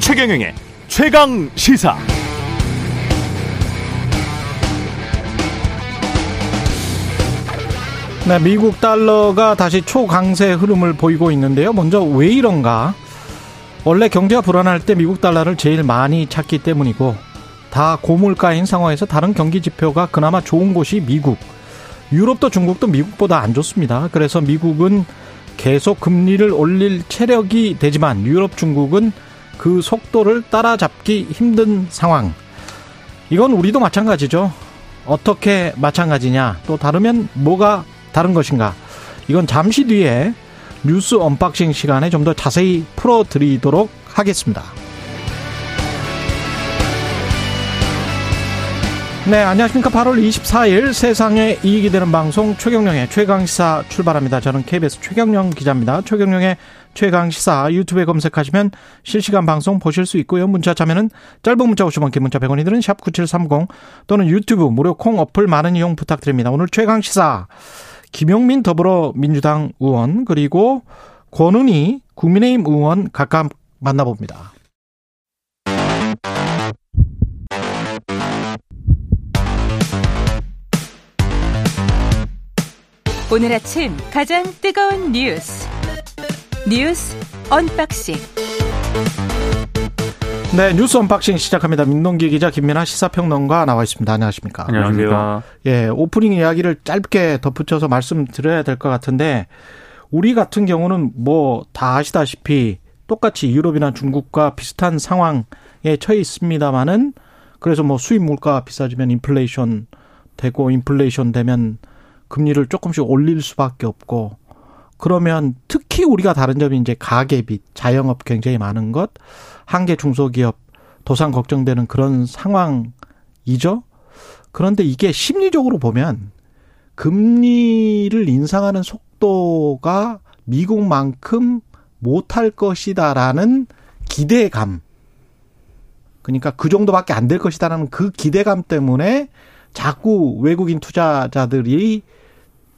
최경영의 최강 시사. 네, 미국 달러가 다시 초강세 흐름을 보이고 있는데요. 먼저 왜 이런가? 원래 경제가 불안할 때 미국 달러를 제일 많이 찾기 때문이고 다 고물가인 상황에서 다른 경기 지표가 그나마 좋은 곳이 미국. 유럽도 중국도 미국보다 안 좋습니다. 그래서 미국은 계속 금리를 올릴 체력이 되지만 유럽 중국은 그 속도를 따라잡기 힘든 상황. 이건 우리도 마찬가지죠. 어떻게 마찬가지냐? 또 다르면 뭐가 다른 것인가? 이건 잠시 뒤에 뉴스 언박싱 시간에 좀 더 자세히 풀어드리도록 하겠습니다. 네, 안녕하십니까. 8월 24일 세상에 이익이 되는 방송 최경영의 최강시사 출발합니다. 저는 KBS 최경영 기자입니다. 최경영의 최강시사 유튜브에 검색하시면 실시간 방송 보실 수 있고요. 문자 참여는 짧은 문자 50원, 긴 문자 100원이 드는 샵9730 또는 유튜브 무료 콩 어플 많은 이용 부탁드립니다. 오늘 최강시사 김용민 더불어민주당 의원 그리고 권은희 국민의힘 의원 각각 만나봅니다. 오늘 아침 가장 뜨거운 뉴스 뉴스 언박싱 네 뉴스 언박싱 시작합니다. 민동기 기자 김민아 시사평론가 나와 있습니다. 안녕하십니까? 안녕하세요. 예 오프닝 이야기를 짧게 덧붙여서 말씀드려야 될 것 같은데 우리 같은 경우는 뭐 다 아시다시피 똑같이 유럽이나 중국과 비슷한 상황에 처해 있습니다만은 그래서 뭐 수입 물가 비싸지면 인플레이션 되고 인플레이션 되면 금리를 조금씩 올릴 수밖에 없고 그러면 특히 우리가 다른 점이 이제 가계빚, 자영업 굉장히 많은 것, 한계 중소기업 도산 걱정되는 그런 상황이죠. 그런데 이게 심리적으로 보면 금리를 인상하는 속도가 미국만큼 못할 것이다라는 기대감. 그러니까 그 정도밖에 안 될 것이다라는 그 기대감 때문에 자꾸 외국인 투자자들이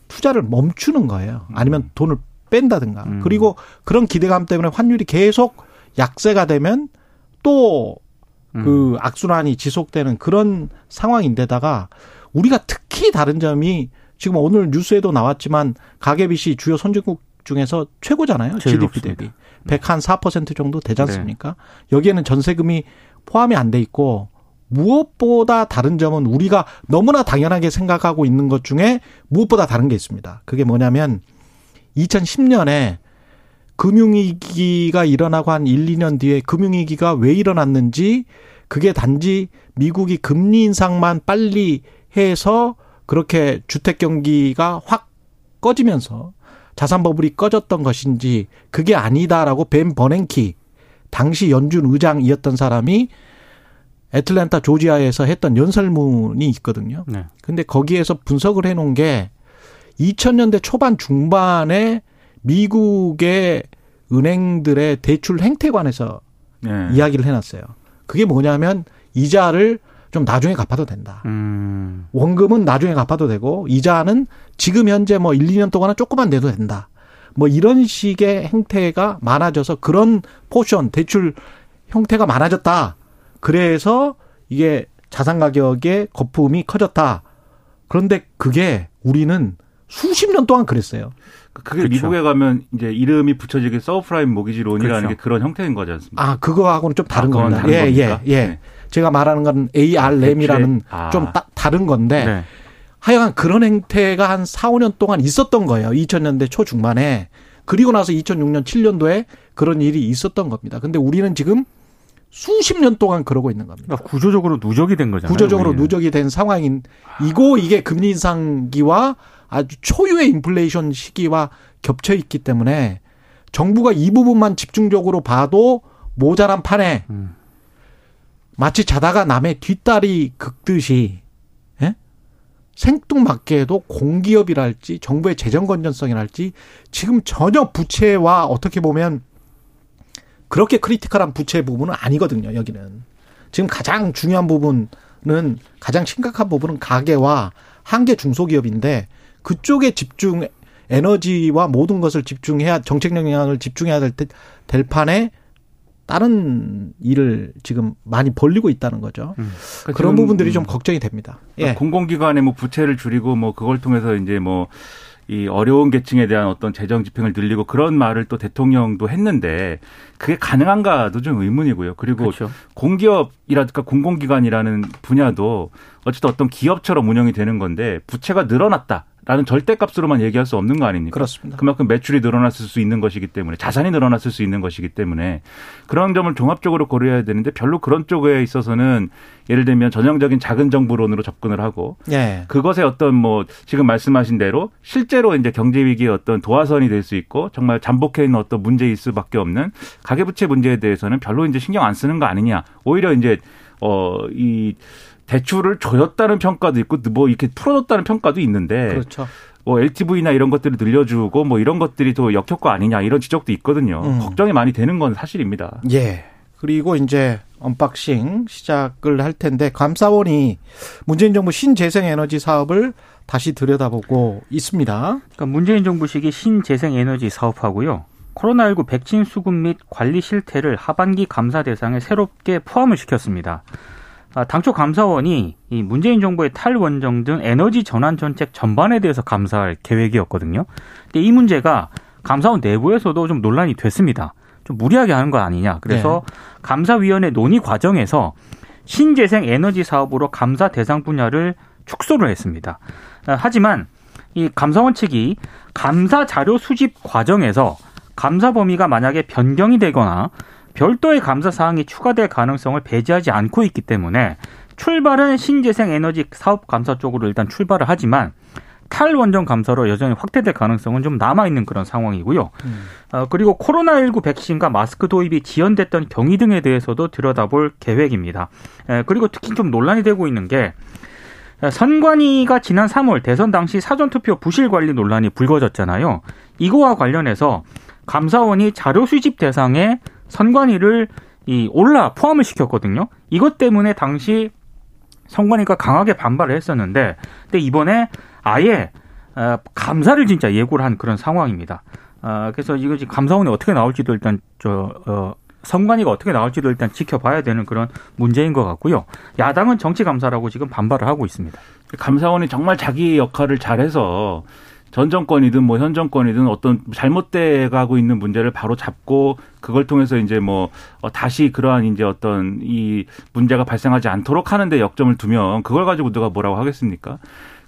투자를 멈추는 거예요. 아니면 음. 돈을 뺀다든가. 음. 그리고 그런 기대감 때문에 환율이 계속 약세가 되면 또그 음. 악순환이 지속되는 그런 상황인데다가 우리가 특히 다른 점이 지금 오늘 뉴스에도 나왔지만 가계빚이 주요 선진국 중에서 최고잖아요. GDP 높습니다. 대비. 104% 정도 되지 네. 않습니까? 여기에는 전세금이 포함이 안 돼 있고 무엇보다 다른 점은 우리가 너무나 당연하게 생각하고 있는 것 중에 무엇보다 다른 게 있습니다. 그게 뭐냐면 2010년에 금융위기가 일어나고 한 1, 2년 뒤에 금융위기가 왜 일어났는지 그게 단지 미국이 금리 인상만 빨리 해서 그렇게 주택 경기가 확 꺼지면서 자산 버블이 꺼졌던 것인지 그게 아니다라고 벤 버냉키 당시 연준 의장이었던 사람이 애틀랜타 조지아에서 했던 연설문이 있거든요. 네. 근데 거기에서 분석을 해 놓은 게 2000년대 초반 중반에 미국의 은행들의 대출 행태에 관해서 네. 이야기를 해 놨어요. 그게 뭐냐면 이자를 좀 나중에 갚아도 된다. 음. 원금은 나중에 갚아도 되고 이자는 지금 현재 뭐 1, 2년 동안은 조금만 내도 된다. 뭐 이런 식의 행태가 많아져서 그런 포션 대출 형태가 많아졌다. 그래서 이게 자산 가격의 거품이 커졌다. 그런데 그게 우리는 수십 년 동안 그랬어요. 그게 그렇죠. 미국에 가면 이제 이름이 붙여지게 서브프라임 모기지 론이라는 그렇죠. 게 그런 형태인 거지 않습니까? 아, 그거하고는 좀 다른 아, 겁니다. 다른 예, 겁니까? 예, 예. 네. 제가 말하는 건 ARM이라는 아. 좀 따, 다른 건데 네. 하여간 그런 행태가 한 4, 5년 동안 있었던 거예요. 2000년대 초중반에. 그리고 나서 2006년, 7년도에 그런 일이 있었던 겁니다. 근데 우리는 지금 수십 년 동안 그러고 있는 겁니다. 그러니까 구조적으로 누적이 된 거잖아요. 구조적으로 우리는. 누적이 된 상황인 이고 이게 금리 인상기와 아주 초유의 인플레이션 시기와 겹쳐 있기 때문에 정부가 이 부분만 집중적으로 봐도 모자란 판에 음. 마치 자다가 남의 뒷다리 긁듯이 예? 생뚱맞게도 공기업이랄지 정부의 재정 건전성이랄지 지금 전혀 부채와 어떻게 보면 그렇게 크리티컬한 부채 부분은 아니거든요. 여기는 지금 가장 중요한 부분 가장 심각한 부분은 가계와 한계 중소기업인데 그쪽에 집중 에너지와 모든 것을 집중해야 정책 영향을 집중해야 될, 될 판에 다른 일을 지금 많이 벌리고 있다는 거죠. 음. 그러니까 그런 부분들이 좀 걱정이 됩니다. 그러니까 예. 공공기관의 뭐 부채를 줄이고 뭐 그걸 통해서 이제 뭐 이 어려운 계층에 대한 어떤 재정 집행을 늘리고 그런 말을 또 대통령도 했는데 그게 가능한가도 좀 의문이고요. 그리고 그렇죠. 공기업이라든가 공공기관이라는 분야도 어쨌든 어떤 기업처럼 운영이 되는 건데 부채가 늘어났다. 라는 절대값으로만 얘기할 수 없는 거 아닙니까? 그렇습니다. 그만큼 매출이 늘어났을 수 있는 것이기 때문에 자산이 늘어났을 수 있는 것이기 때문에 그런 점을 종합적으로 고려해야 되는데 별로 그런 쪽에 있어서는 예를 들면 전형적인 작은 정부론으로 접근을 하고 예. 그것에 어떤 뭐 지금 말씀하신 대로 실제로 이제 경제 위기의 어떤 도화선이 될 수 있고 정말 잠복해 있는 어떤 문제일 수밖에 없는 가계부채 문제에 대해서는 별로 이제 신경 안 쓰는 거 아니냐. 오히려 이제 어이 대출을 줘였다는 평가도 있고 뭐 이렇게 풀어줬다는 평가도 있는데 그렇죠. 뭐 LTV나 이런 것들을 늘려주고 뭐 이런 것들이 더 역효과 아니냐 이런 지적도 있거든요. 음. 걱정이 많이 되는 건 사실입니다. 예. 그리고 이제 언박싱 시작을 할 텐데 감사원이 문재인 정부 신재생 에너지 사업을 다시 들여다보고 있습니다. 그러니까 문재인 정부 시기 신재생 에너지 사업하고요. 코로나19 백신 수급 및 관리 실태를 하반기 감사 대상에 새롭게 포함을 시켰습니다. 아, 당초 감사원이 이 문재인 정부의 탈원전 등 에너지 전환 정책 전반에 대해서 감사할 계획이었거든요. 근데 이 문제가 감사원 내부에서도 좀 논란이 됐습니다. 좀 무리하게 하는 거 아니냐. 그래서 네. 감사위원회 논의 과정에서 신재생 에너지 사업으로 감사 대상 분야를 축소를 했습니다. 아, 하지만 이 감사원 측이 감사 자료 수집 과정에서 감사 범위가 만약에 변경이 되거나 별도의 감사 사항이 추가될 가능성을 배제하지 않고 있기 때문에 출발은 신재생 에너지 사업 감사 쪽으로 일단 출발을 하지만 탈원전 감사로 여전히 확대될 가능성은 좀 남아있는 그런 상황이고요. 음. 어, 그리고 코로나19 백신과 마스크 도입이 지연됐던 경위 등에 대해서도 들여다볼 계획입니다. 에, 그리고 특히 좀 논란이 되고 있는 게 선관위가 지난 3월 대선 당시 사전투표 부실 관리 논란이 불거졌잖아요. 이거와 관련해서 감사원이 자료 수집 대상에 선관위를 이 올라 포함을 시켰거든요. 이것 때문에 당시 선관위가 강하게 반발을 했었는데, 근데 이번에 아예 어, 감사를 진짜 예고를 한 그런 상황입니다. 어, 그래서 이거 지금 감사원이 어떻게 나올지도 일단 저 어, 선관위가 어떻게 나올지도 일단 지켜봐야 되는 그런 문제인 것 같고요. 야당은 정치 감사라고 지금 반발을 하고 있습니다. 감사원이 정말 자기 역할을 잘해서 전 정권이든 뭐 현 정권이든 어떤 잘못돼 가고 있는 문제를 바로 잡고 그걸 통해서 이제 뭐 어, 다시 그러한 이제 어떤 이 문제가 발생하지 않도록 하는데 역점을 두면 그걸 가지고 누가 뭐라고 하겠습니까?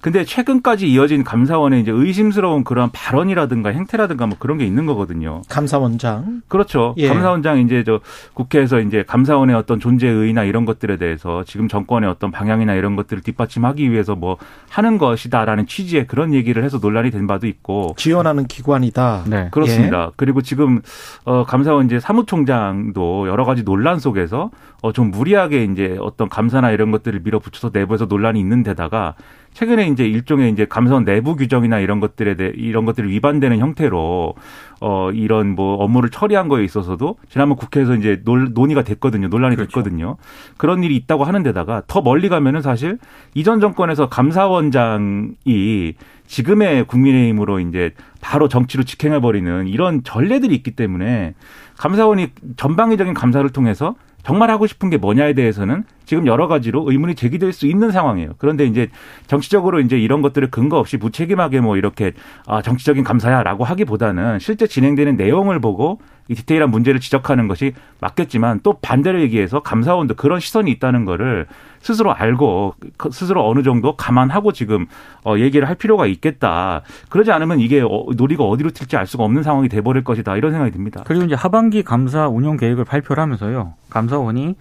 근데 최근까지 이어진 감사원의 이제 의심스러운 그런 발언이라든가 행태라든가 뭐 그런 게 있는 거거든요. 감사원장. 그렇죠. 예. 감사원장 이제 저 국회에서 이제 감사원의 어떤 존재의나 이런 것들에 대해서 지금 정권의 어떤 방향이나 이런 것들을 뒷받침하기 위해서 뭐 하는 것이다라는 취지의 그런 얘기를 해서 논란이 된 바도 있고 지원하는 기관이다. 네. 그렇습니다. 예. 그리고 지금 어 감사원 이제 사무총장도 여러 가지 논란 속에서 어좀 무리하게 이제 어떤 감사나 이런 것들을 밀어붙여서 내부에서 논란이 있는 데다가 최근에 이제 일종의 이제 감사원 내부 규정이나 이런 것들에 대해 이런 것들을 위반되는 형태로 어 이런 뭐 업무를 처리한 거에 있어서도 지난번 국회에서 이제 논, 논의가 됐거든요. 논란이 그렇죠. 됐거든요. 그런 일이 있다고 하는 데다가 더 멀리 가면은 사실 이전 정권에서 감사원장이 지금의 국민의힘으로 이제 바로 정치로 직행해 버리는 이런 전례들이 있기 때문에 감사원이 전방위적인 감사를 통해서 정말 하고 싶은 게 뭐냐에 대해서는 지금 여러 가지로 의문이 제기될 수 있는 상황이에요. 그런데 이제 정치적으로 이제 이런 것들을 근거 없이 무책임하게 뭐 이렇게 아 정치적인 감사야라고 하기보다는 실제 진행되는 내용을 보고 이 디테일한 문제를 지적하는 것이 맞겠지만 또 반대로 얘기해서 감사원도 그런 시선이 있다는 거를 스스로 알고 그 스스로 어느 정도 감안하고 지금 어 얘기를 할 필요가 있겠다. 그러지 않으면 이게 어, 논의가 어디로 튈지 알 수가 없는 상황이 돼 버릴 것이다. 이런 생각이 듭니다. 그리고 이제 하반기 감사 운영 계획을 발표를 하면서요. 감사원이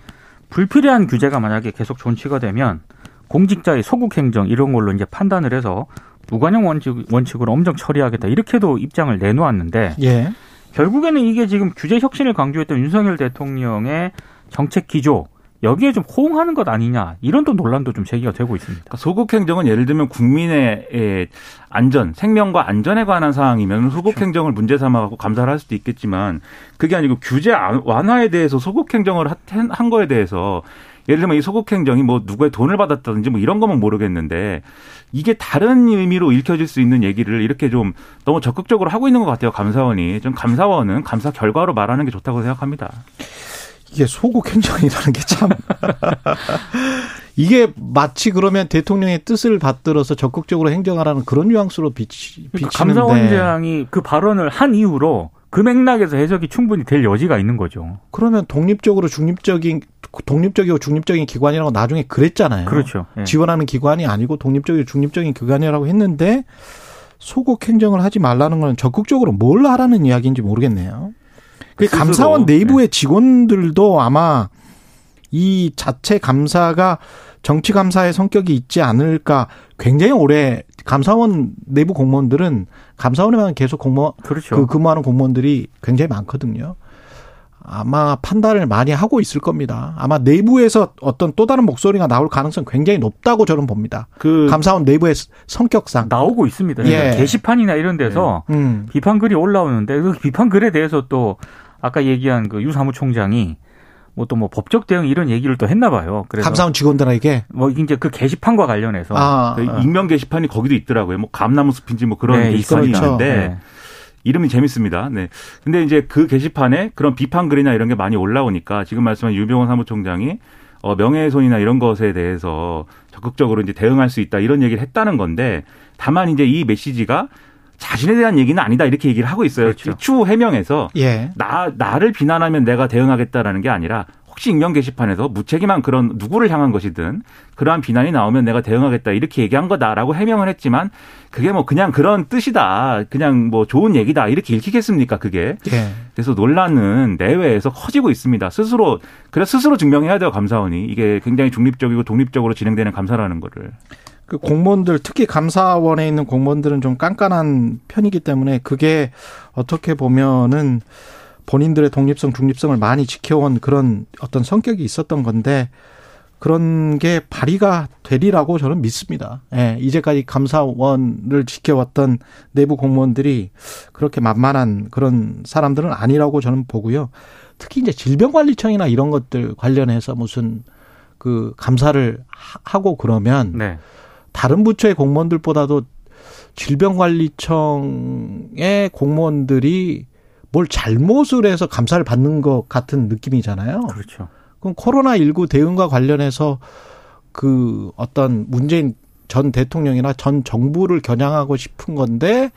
불필요한 규제가 만약에 계속 존치가 되면 공직자의 소국 행정 이런 걸로 이제 판단을 해서 무관용 원칙, 원칙으로 엄정 처리하겠다 이렇게도 입장을 내놓았는데 예. 결국에는 이게 지금 규제 혁신을 강조했던 윤석열 대통령의 정책 기조 여기에 좀 호응하는 것 아니냐 이런 또 논란도 좀 제기가 되고 있습니다. 그러니까 소국 행정은 예를 들면 국민의 안전, 생명과 안전에 관한 사항이면 소국 그렇죠. 행정을 문제 삼아갖고 감사를 할 수도 있겠지만 그게 아니고 규제 완화에 대해서 소국 행정을 한 거에 대해서 예를 들면 이 소극 행정이 뭐 누구의 돈을 받았다든지 뭐 이런 거면 모르겠는데 이게 다른 의미로 읽혀질 수 있는 얘기를 이렇게 좀 너무 적극적으로 하고 있는 것 같아요. 감사원이. 좀 감사원은 감사 결과로 말하는 게 좋다고 생각합니다. 이게 소극 행정이라는 게 참. 이게 마치 그러면 대통령의 뜻을 받들어서 적극적으로 행정하라는 그런 뉘앙스로 비치, 그러니까 비치는데. 감사원장이 그 발언을 한 이후로 그 맥락에서 해석이 충분히 될 여지가 있는 거죠. 그러면 독립적으로 중립적인 독립적이고 중립적인 기관이라고 나중에 그랬잖아요. 그렇죠. 예. 지원하는 기관이 아니고 독립적이고 중립적인 기관이라고 했는데 소극 행정을 하지 말라는 건 적극적으로 뭘 하라는 이야기인지 모르겠네요. 그 감사원 내부의 직원들도 아마 이 자체 감사가 정치 감사의 성격이 있지 않을까 굉장히 오래 감사원 내부 공무원들은 감사원에만 계속 공무원 그렇죠. 그 근무하는 공무원들이 굉장히 많거든요. 아마 판단을 많이 하고 있을 겁니다. 아마 내부에서 어떤 또 다른 목소리가 나올 가능성 이 굉장히 높다고 저는 봅니다. 그 감사원 내부의 성격상. 나오고 있습니다. 예. 그러니까 게시판이나 이런 데서 음. 비판 글이 올라오는데 그 비판 글에 대해서 또 아까 얘기한 그 유 사무총장이 뭐또뭐 법적 대응 이런 얘기를 또 했나 봐요. 그래서 감사원 직원들에게 뭐 이제 그 게시판과 관련해서 아, 그 익명 게시판이 거기도 있더라고요. 뭐 감나무 숲인지 뭐 그런 네, 게시판이 그렇죠. 있는데 네. 이름이 재밌습니다. 네. 근데 이제 그 게시판에 그런 비판 글이나 이런 게 많이 올라오니까 지금 말씀한 유병원 사무총장이 어, 명예훼손이나 이런 것에 대해서 적극적으로 이제 대응할 수 있다 이런 얘기를 했다는 건데 다만 이제 이 메시지가 자신에 대한 얘기는 아니다 이렇게 얘기를 하고 있어요. 그렇죠. 추후 해명에서 예. 나 나를 비난하면 내가 대응하겠다라는 게 아니라 혹시 익명 게시판에서 무책임한 그런 누구를 향한 것이든 그러한 비난이 나오면 내가 대응하겠다 이렇게 얘기한 거다라고 해명을 했지만 그게 뭐 그냥 그런 뜻이다 그냥 뭐 좋은 얘기다 이렇게 읽히겠습니까 그게? 예. 그래서 논란은 내외에서 커지고 있습니다. 스스로 그래 스스로 증명해야 돼요 감사원이. 이게 굉장히 중립적이고 독립적으로 진행되는 감사라는 거를. 그 공무원들 특히 감사원에 있는 공무원들은 좀 깐깐한 편이기 때문에 그게 어떻게 보면은 본인들의 독립성, 중립성을 많이 지켜온 그런 어떤 성격이 있었던 건데 그런 게 발휘가 되리라고 저는 믿습니다. 예, 이제까지 감사원을 지켜왔던 내부 공무원들이 그렇게 만만한 그런 사람들은 아니라고 저는 보고요. 특히 이제 질병관리청이나 이런 것들 관련해서 무슨 그 감사를 하- 하고 그러면 네. 다른 부처의 공무원들보다도 질병관리청의 공무원들이 뭘 잘못을 해서 감사를 받는 것 같은 느낌이잖아요. 그렇죠. 그럼 코로나19 대응과 관련해서 그 어떤 문재인 전 대통령이나 전 정부를 겨냥하고 싶은 건데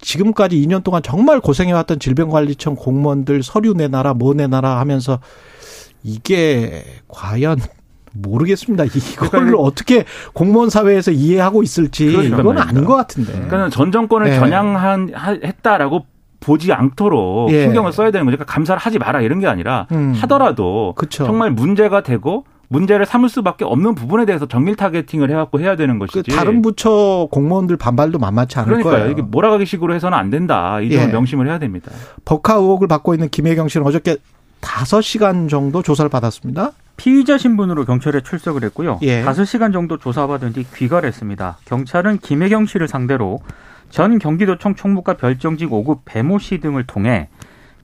지금까지 2년 동안 정말 고생해왔던 질병관리청 공무원들 서류 내놔라 뭐 내놔라 하면서 이게 과연 모르겠습니다. 이걸로 그러니까 어떻게 공무원 사회에서 이해하고 있을지 그러니까 그건. 아닌 것 같은데. 그러니까 전 정권을 네. 겨냥한 하- 했다라고 보지 않도록 예. 신경을 써야 되는 거죠. 그러니까 감사를 하지 마라 이런 게 아니라 음. 하더라도 그쵸. 정말 문제가 되고 문제를 삼을 수밖에 없는 부분에 대해서 정밀 타겟팅을 해갖고 해야 되는 그 것이지. 다른 부처 공무원들 반발도 만만치 않을 그러니까요. 거예요. 이게 몰아가기 식으로 해서는 안 된다. 이 점을 예. 명심을 해야 됩니다. 법카 의혹을 받고 있는 김혜경 씨는 어저께 5시간 정도 조사를 받았습니다. 피의자 신분으로 경찰에 출석을 했고요. 예. 5시간 정도 조사받은 뒤 귀가했습니다. 경찰은 김혜경 씨를 상대로 전 경기도청 총무과 별정직 5급 배모 씨 등을 통해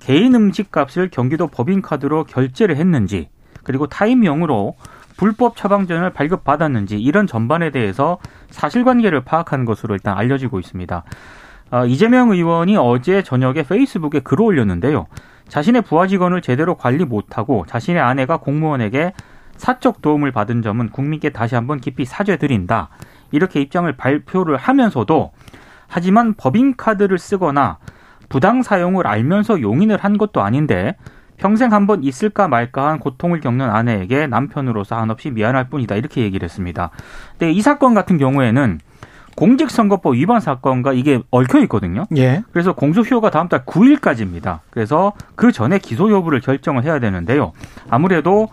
개인 음식값을 경기도 법인카드로 결제를 했는지 그리고 타임용으로 불법 처방전을 발급받았는지 이런 전반에 대해서 사실관계를 파악한 것으로 일단 알려지고 있습니다. 어, 이재명 의원이 어제 저녁에 페이스북에 글을 올렸는데요. 자신의 부하 직원을 제대로 관리 못하고 자신의 아내가 공무원에게 사적 도움을 받은 점은 국민께 다시 한번 깊이 사죄드린다. 이렇게 입장을 발표를 하면서도 하지만 법인카드를 쓰거나 부당 사용을 알면서 용인을 한 것도 아닌데 평생 한 번 있을까 말까 한 고통을 겪는 아내에게 남편으로서 한없이 미안할 뿐이다. 이렇게 얘기를 했습니다. 근데 이 사건 같은 경우에는 공직선거법 위반 사건과 이게 얽혀 있거든요. 예. 그래서 공소시효가 다음 달 9일까지입니다. 그래서 그 전에 기소 여부를 결정을 해야 되는데요. 아무래도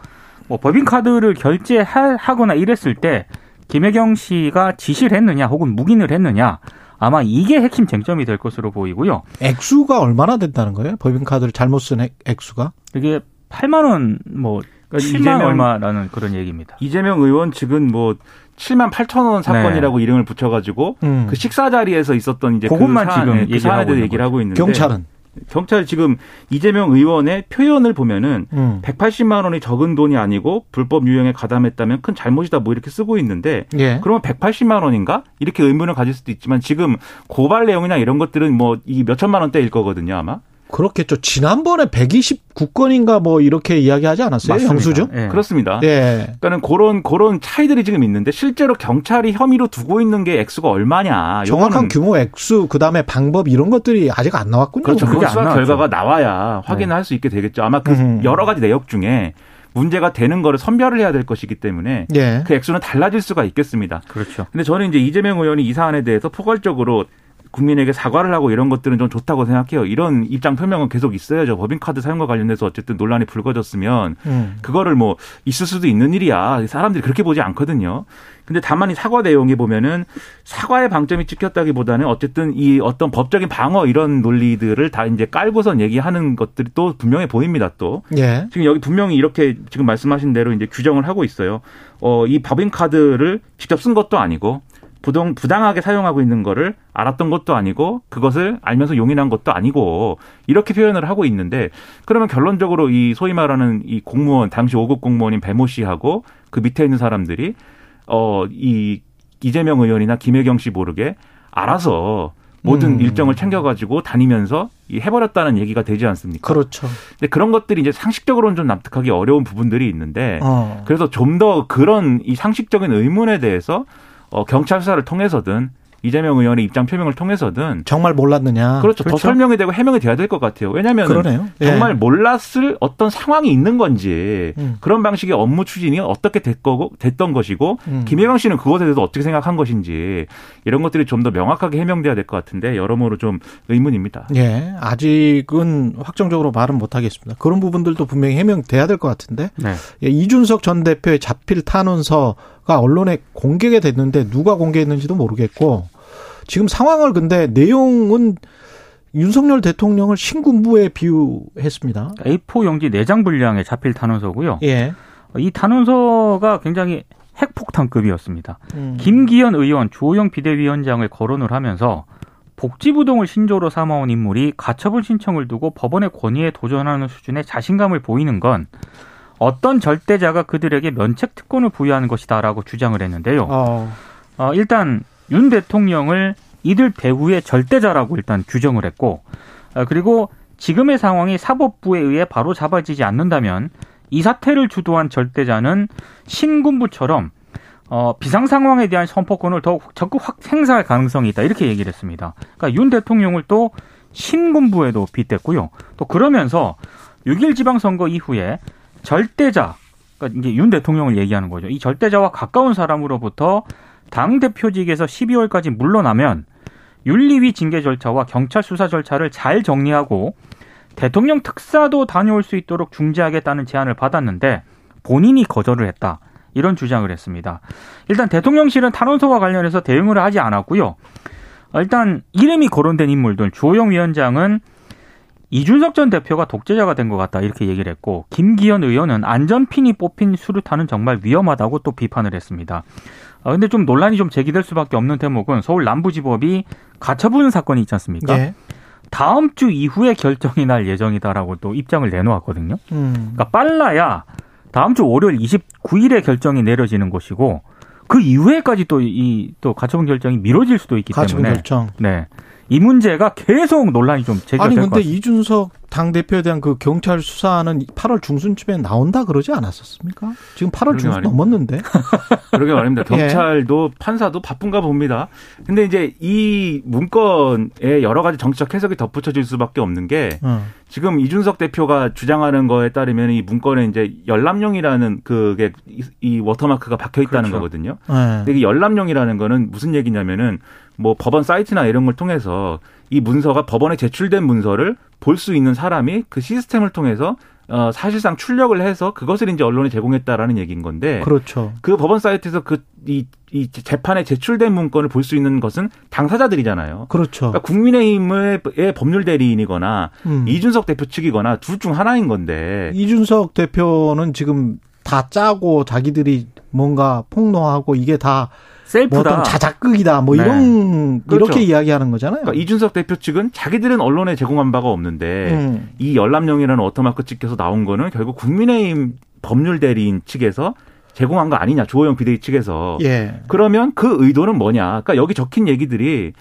뭐 법인카드를 결제하거나 이랬을 때 김혜경 씨가 지시를 했느냐 혹은 묵인을 했느냐 아마 이게 핵심 쟁점이 될 것으로 보이고요. 액수가 얼마나 된다는 거예요? 법인카드를 잘못 쓴 액- 액수가? 이게 8만 원, 뭐 그러니까 7만 이재명- 얼마라는 그런 얘기입니다. 이재명 의원 측은 뭐 7만 8천 원 사건이라고 이름을 붙여가지고 음. 그 식사 자리에서 있었던 이제 그것만 그 사안에, 지금 그 얘기를 사안에 있는 얘기를. 하고 있는데 경찰은 경찰 지금 이재명 의원의 표현을 보면은 음. 180만 원이 적은 돈이 아니고 불법 유형에 가담했다면 큰 잘못이다 뭐 이렇게 쓰고 있는데 예. 그러면 180만 원인가 이렇게 의문을 가질 수도 있지만 지금 고발 내용이나 이런 것들은 뭐 이 몇천만 원대일 거거든요 아마 그렇겠죠. 지난번에 129건인가 뭐 이렇게 이야기하지 않았어요? 맞습니다. 영수증? 예. 그렇습니다. 예. 그러니까는 그런 그런 차이들이 지금 있는데 실제로 경찰이 혐의로 두고 있는 게 액수가 얼마냐 정확한 규모 액수 그다음에 방법 이런 것들이 아직 안 나왔군요. 그렇죠. 그게 수사. 결과가 나와야 확인을 할수 있게 되겠죠. 아마 그 음. 여러 가지 내역 중에 문제가 되는 거를 선별을 해야 될 것이기 때문에 예. 그 액수는 달라질 수가 있겠습니다. 그렇죠. 근데 저는 이제 이재명 의원이 이 사안에 대해서 포괄적으로 국민에게 사과를 하고 이런 것들은 좀 좋다고 생각해요. 이런 입장 표명은 계속 있어야죠. 법인카드 사용과 관련돼서 어쨌든 논란이 불거졌으면 음. 그거를 뭐 있을 수도 있는 일이야. 사람들이 그렇게 보지 않거든요. 근데 다만 이 사과 내용에 보면은 사과의 방점이 찍혔다기보다는 어쨌든 이 어떤 법적인 방어 이런 논리들을 다 이제 깔고선 얘기하는 것들이 또 분명해 보입니다. 또 예. 지금 여기 분명히 이렇게 지금 말씀하신 대로 이제 규정을 하고 있어요. 어, 이 법인카드를 직접 쓴 것도 아니고 부동, 부당하게 사용하고 있는 거를 알았던 것도 아니고 그것을 알면서 용인한 것도 아니고 이렇게 표현을 하고 있는데 그러면 결론적으로 이 소위 말하는 이 공무원, 당시 5급 공무원인 배모 씨하고 그 밑에 있는 사람들이 어, 이 이재명 의원이나 김혜경 씨 모르게 알아서 모든 음. 일정을 챙겨가지고 다니면서 이 해버렸다는 얘기가 되지 않습니까? 그렇죠. 근데 그런 것들이 이제 상식적으로는 좀 납득하기 어려운 부분들이 있는데 어. 그래서 좀 더 그런 이 상식적인 의문에 대해서 어, 경찰 수사를 통해서든 이재명 의원의 입장 표명을 통해서든 정말 몰랐느냐. 그렇죠. 더 설명이 되고 해명이 돼야 될 것 같아요. 왜냐하면 그러네요. 예. 정말 몰랐을 어떤 상황이 있는 건지 음. 그런 방식의 업무 추진이 어떻게 됐 거고 됐던 것이고 음. 김혜경 씨는 그것에 대해서 어떻게 생각한 것인지 이런 것들이 좀 더 명확하게 해명돼야 될 것 같은데 여러모로 좀 의문입니다. 예. 아직은 확정적으로 말은 못 하겠습니다. 그런 부분들도 분명히 해명돼야 될 것 같은데. 네. 예, 이준석 전 대표의 자필 탄원서가 언론에 공개가 됐는데 누가 공개했는지도 모르겠고 지금 상황을 근데 내용은 윤석열 대통령을 신군부에 비유했습니다. A4 용지 4장 분량의 자필 탄원서고요. 예. 이 탄원서가 굉장히 핵폭탄급이었습니다. 음. 김기현 의원, 주호영 비대위원장을 거론을 하면서 복지부동을 신조로 삼아온 인물이 가처분 신청을 두고 법원의 권위에 도전하는 수준의 자신감을 보이는 건 어떤 절대자가 그들에게 면책 특권을 부여하는 것이다라고 주장을 했는데요. 어. 어, 일단 윤 대통령을 이들 배후의 절대자라고 일단 규정을 했고 어, 그리고 지금의 상황이 사법부에 의해 바로 잡아지지 않는다면 이 사태를 주도한 절대자는 신군부처럼 어, 비상 상황에 대한 선포권을 더욱 적극 확 행사할 가능성이 있다 이렇게 얘기를 했습니다. 그러니까 윤 대통령을 또 신군부에도 빗댔고요. 또 그러면서 6일 지방선거 이후에 절대자, 그러니까 이제 윤 대통령을 얘기하는 거죠. 이 절대자와 가까운 사람으로부터 당 대표직에서 12월까지 물러나면 윤리위 징계 절차와 경찰 수사 절차를 잘 정리하고 대통령 특사도 다녀올 수 있도록 중지하겠다는 제안을 받았는데 본인이 거절을 했다. 이런 주장을 했습니다. 일단 대통령실은 탄원서와 관련해서 대응을 하지 않았고요. 어, 일단 이름이 거론된 인물들 주호영 위원장은 이준석 전 대표가 독재자가 된 것 같다 이렇게 얘기를 했고 김기현 의원은 안전핀이 뽑힌 수류탄은 정말 위험하다고 또 비판을 했습니다. 아, 근데 좀 논란이 좀 제기될 수밖에 없는 대목은 서울 남부지법이 가처분 사건이 있지 않습니까? 예. 다음 주 이후에 결정이 날 예정이다라고 또 입장을 내놓았거든요. 음. 그러니까 빨라야 다음 주 월요일 29일에 결정이 내려지는 것이고 그 이후에까지 또 이또 가처분 결정이 미뤄질 수도 있기 가처분 때문에 결정. 네. 이 문제가 계속 논란이 좀 제기가 아니 근데 같습니다. 이준석 당 대표에 대한 그 경찰 수사는 8월 중순쯤에 나온다 그러지 않았었습니까? 지금 8월 그러게 중순 말입니다. 넘었는데. 그러게 말입니다. 예. 경찰도 판사도 바쁜가 봅니다. 근데 이제 이 문건에 여러 가지 정치적 해석이 덧붙여질 수밖에 없는 게 어. 지금 이준석 대표가 주장하는 거에 따르면 이 문건에 이제 열람용이라는 그게 이- 이 워터마크가 박혀 있다는 그렇죠. 거거든요. 예. 근데 이 열람용이라는 거는 무슨 얘기냐면은 뭐 법원 사이트나 이런 걸 통해서 이 문서가 법원에 제출된 문서를 볼 수 있는 사람이 그 시스템을 통해서 어 사실상 출력을 해서 그것을 이제 언론에 제공했다라는 얘기인 건데 그렇죠. 그 법원 사이트에서 그 이 이 재판에 제출된 문건을 볼 수 있는 것은 당사자들이잖아요. 그렇죠. 그러니까 국민의힘의 의 법률 대리인이거나 음. 이준석 대표 측이거나 둘 중 하나인 건데 이준석 대표는 지금 다 짜고 자기들이 뭔가 폭로하고 이게 다 셀프다. 뭐 어떤 자작극이다. 뭐 네. 이런 그렇죠. 이렇게 이야기하는 거잖아요. 그러니까 이준석 대표 측은 자기들은 언론에 제공한 바가 없는데 음. 이 열람용이라는 워터마크 찍혀서 나온 거는 결국 국민의힘 법률 대리인 측에서 제공한 거 아니냐 주호영 비대위 측에서 예. 그러면 그 의도는 뭐냐? 그러니까 여기 적힌 얘기들이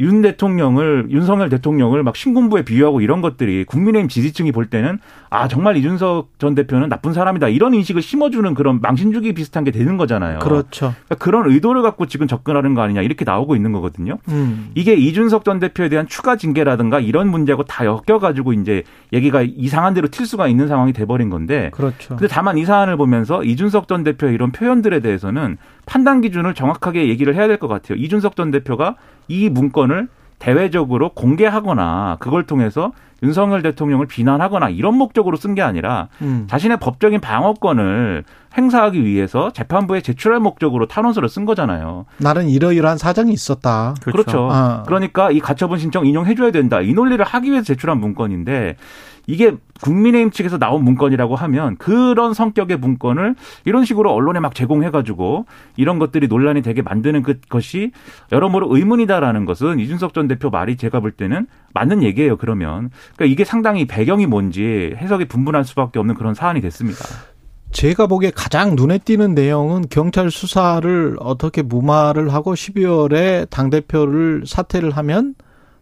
윤 대통령을 윤석열 대통령을 막 신군부에 비유하고 이런 것들이 국민의힘 지지층이 볼 때는 아 정말 이준석 전 대표는 나쁜 사람이다 이런 인식을 심어주는 그런 망신주기 비슷한 게 되는 거잖아요. 그렇죠. 그러니까 그런 의도를 갖고 지금 접근하는 거 아니냐 이렇게 나오고 있는 거거든요. 음. 이게 이준석 전 대표에 대한 추가 징계라든가 이런 문제하고 다 엮여가지고 이제 얘기가 이상한 대로 튈 수가 있는 상황이 돼버린 건데 그렇죠. 근데 다만 이 사안을 보면서 이준석 전 대표의 이런 표현들에 대해서는 판단 기준을 정확하게 얘기를 해야 될 것 같아요. 이준석 전 대표가 이 문건을 대외적으로 공개하거나 그걸 통해서 윤석열 대통령을 비난하거나 이런 목적으로 쓴 게 아니라 음. 자신의 법적인 방어권을 행사하기 위해서 재판부에 제출할 목적으로 탄원서를 쓴 거잖아요. 나는 이러이러한 사정이 있었다. 그렇죠. 아. 그러니까 이 가처분 신청 인용해줘야 된다. 이 논리를 하기 위해서 제출한 문건인데 이게 국민의힘 측에서 나온 문건이라고 하면 그런 성격의 문건을 이런 식으로 언론에 막 제공해가지고 이런 것들이 논란이 되게 만드는 그것이 여러모로 의문이다라는 것은 이준석 전 대표 말이 제가 볼 때는 맞는 얘기예요. 그러면 그러니까 이게 상당히 배경이 뭔지 해석이 분분할 수밖에 없는 그런 사안이 됐습니다. 제가 보기에 가장 눈에 띄는 내용은 경찰 수사를 어떻게 무마를 하고 12월에 당대표를 사퇴를 하면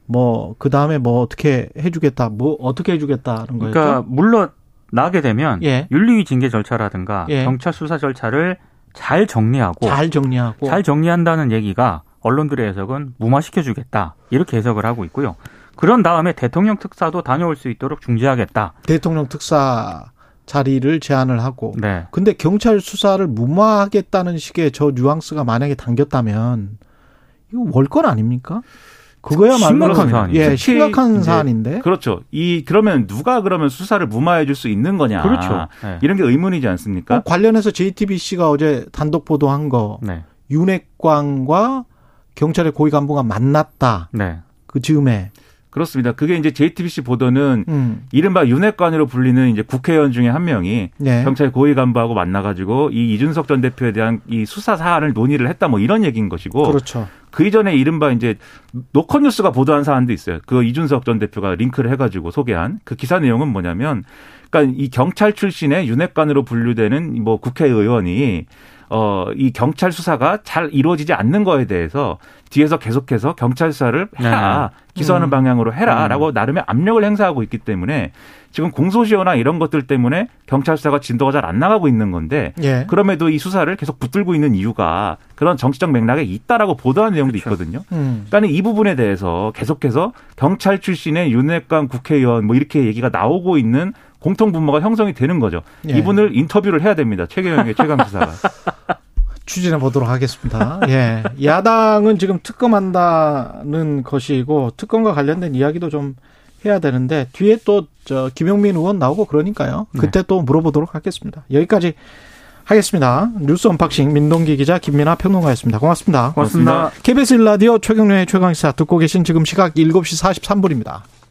뭐, 그 다음에 뭐 어떻게 해주겠다, 뭐 어떻게 해주겠다는 거였죠. 그러니까 물론 나게 되면 예. 윤리위 징계 절차라든가 예. 경찰 수사 절차를 잘 정리하고 잘 정리하고. 잘 정리한다는 얘기가 언론들의 해석은 무마시켜주겠다 이렇게 해석을 하고 있고요. 그런 다음에 대통령 특사도 다녀올 수 있도록 중지하겠다. 대통령 특사 자리를 제안을 하고. 네. 근데 경찰 수사를 무마하겠다는 식의 저 뉘앙스가 만약에 담겼다면 이거 월권 아닙니까? 그거야말로 심각한 사안이죠. 예, 심각한 사안인데. 그렇죠. 이 그러면 누가 그러면 수사를 무마해 줄 수 있는 거냐? 그렇죠. 네. 이런 게 의문이지 않습니까? 그 관련해서 JTBC가 어제 단독 보도한 거 네. 윤핵관과 경찰의 고위 간부가 만났다. 네. 그 즈음에. 그렇습니다. 그게 이제 JTBC 보도는 음. 이른바 윤핵관으로 불리는 이제 국회의원 중에 한 명이 네. 경찰 고위 간부하고 만나가지고 이 이준석 전 대표에 대한 이 수사 사안을 논의를 했다 뭐 이런 얘기인 것이고 그렇죠. 그 이전에 이른바 이제 노컷뉴스가 보도한 사안도 있어요. 그 이준석 전 대표가 링크를 해가지고 소개한 그 기사 내용은 뭐냐면, 그러니까 이 경찰 출신의 윤핵관으로 분류되는 뭐 국회의원이 어 이 경찰 수사가 잘 이루어지지 않는 거에 대해서 뒤에서 계속해서 경찰 수사를 해라 기소하는 음. 방향으로 해라라고 나름의 압력을 행사하고 있기 때문에 지금 공소시효나 이런 것들 때문에 경찰 수사가 진도가 잘 안 나가고 있는 건데 예. 그럼에도 이 수사를 계속 붙들고 있는 이유가 그런 정치적 맥락에 있다라고 보도한 내용도 있거든요. 음. 그러니까 이 부분에 대해서 계속해서 경찰 출신의 윤핵관 국회의원 뭐 이렇게 얘기가 나오고 있는 공통 분모가 형성이 되는 거죠. 예. 이분을 인터뷰를 해야 됩니다. 최경영의 최강시사가. 추진해 보도록 하겠습니다. 예. 야당은 지금 특검한다는 것이고 특검과 관련된 이야기도 좀 해야 되는데 뒤에 또 저 김용민 의원 나오고 그러니까요. 그때 또 물어보도록 하겠습니다. 여기까지 하겠습니다. 뉴스 언박싱 민동기 기자 김민아 평론가였습니다. 고맙습니다. 고맙습니다. KBS 1라디오 최경영의 최강시사 듣고 계신 지금 시각 7시 43분입니다.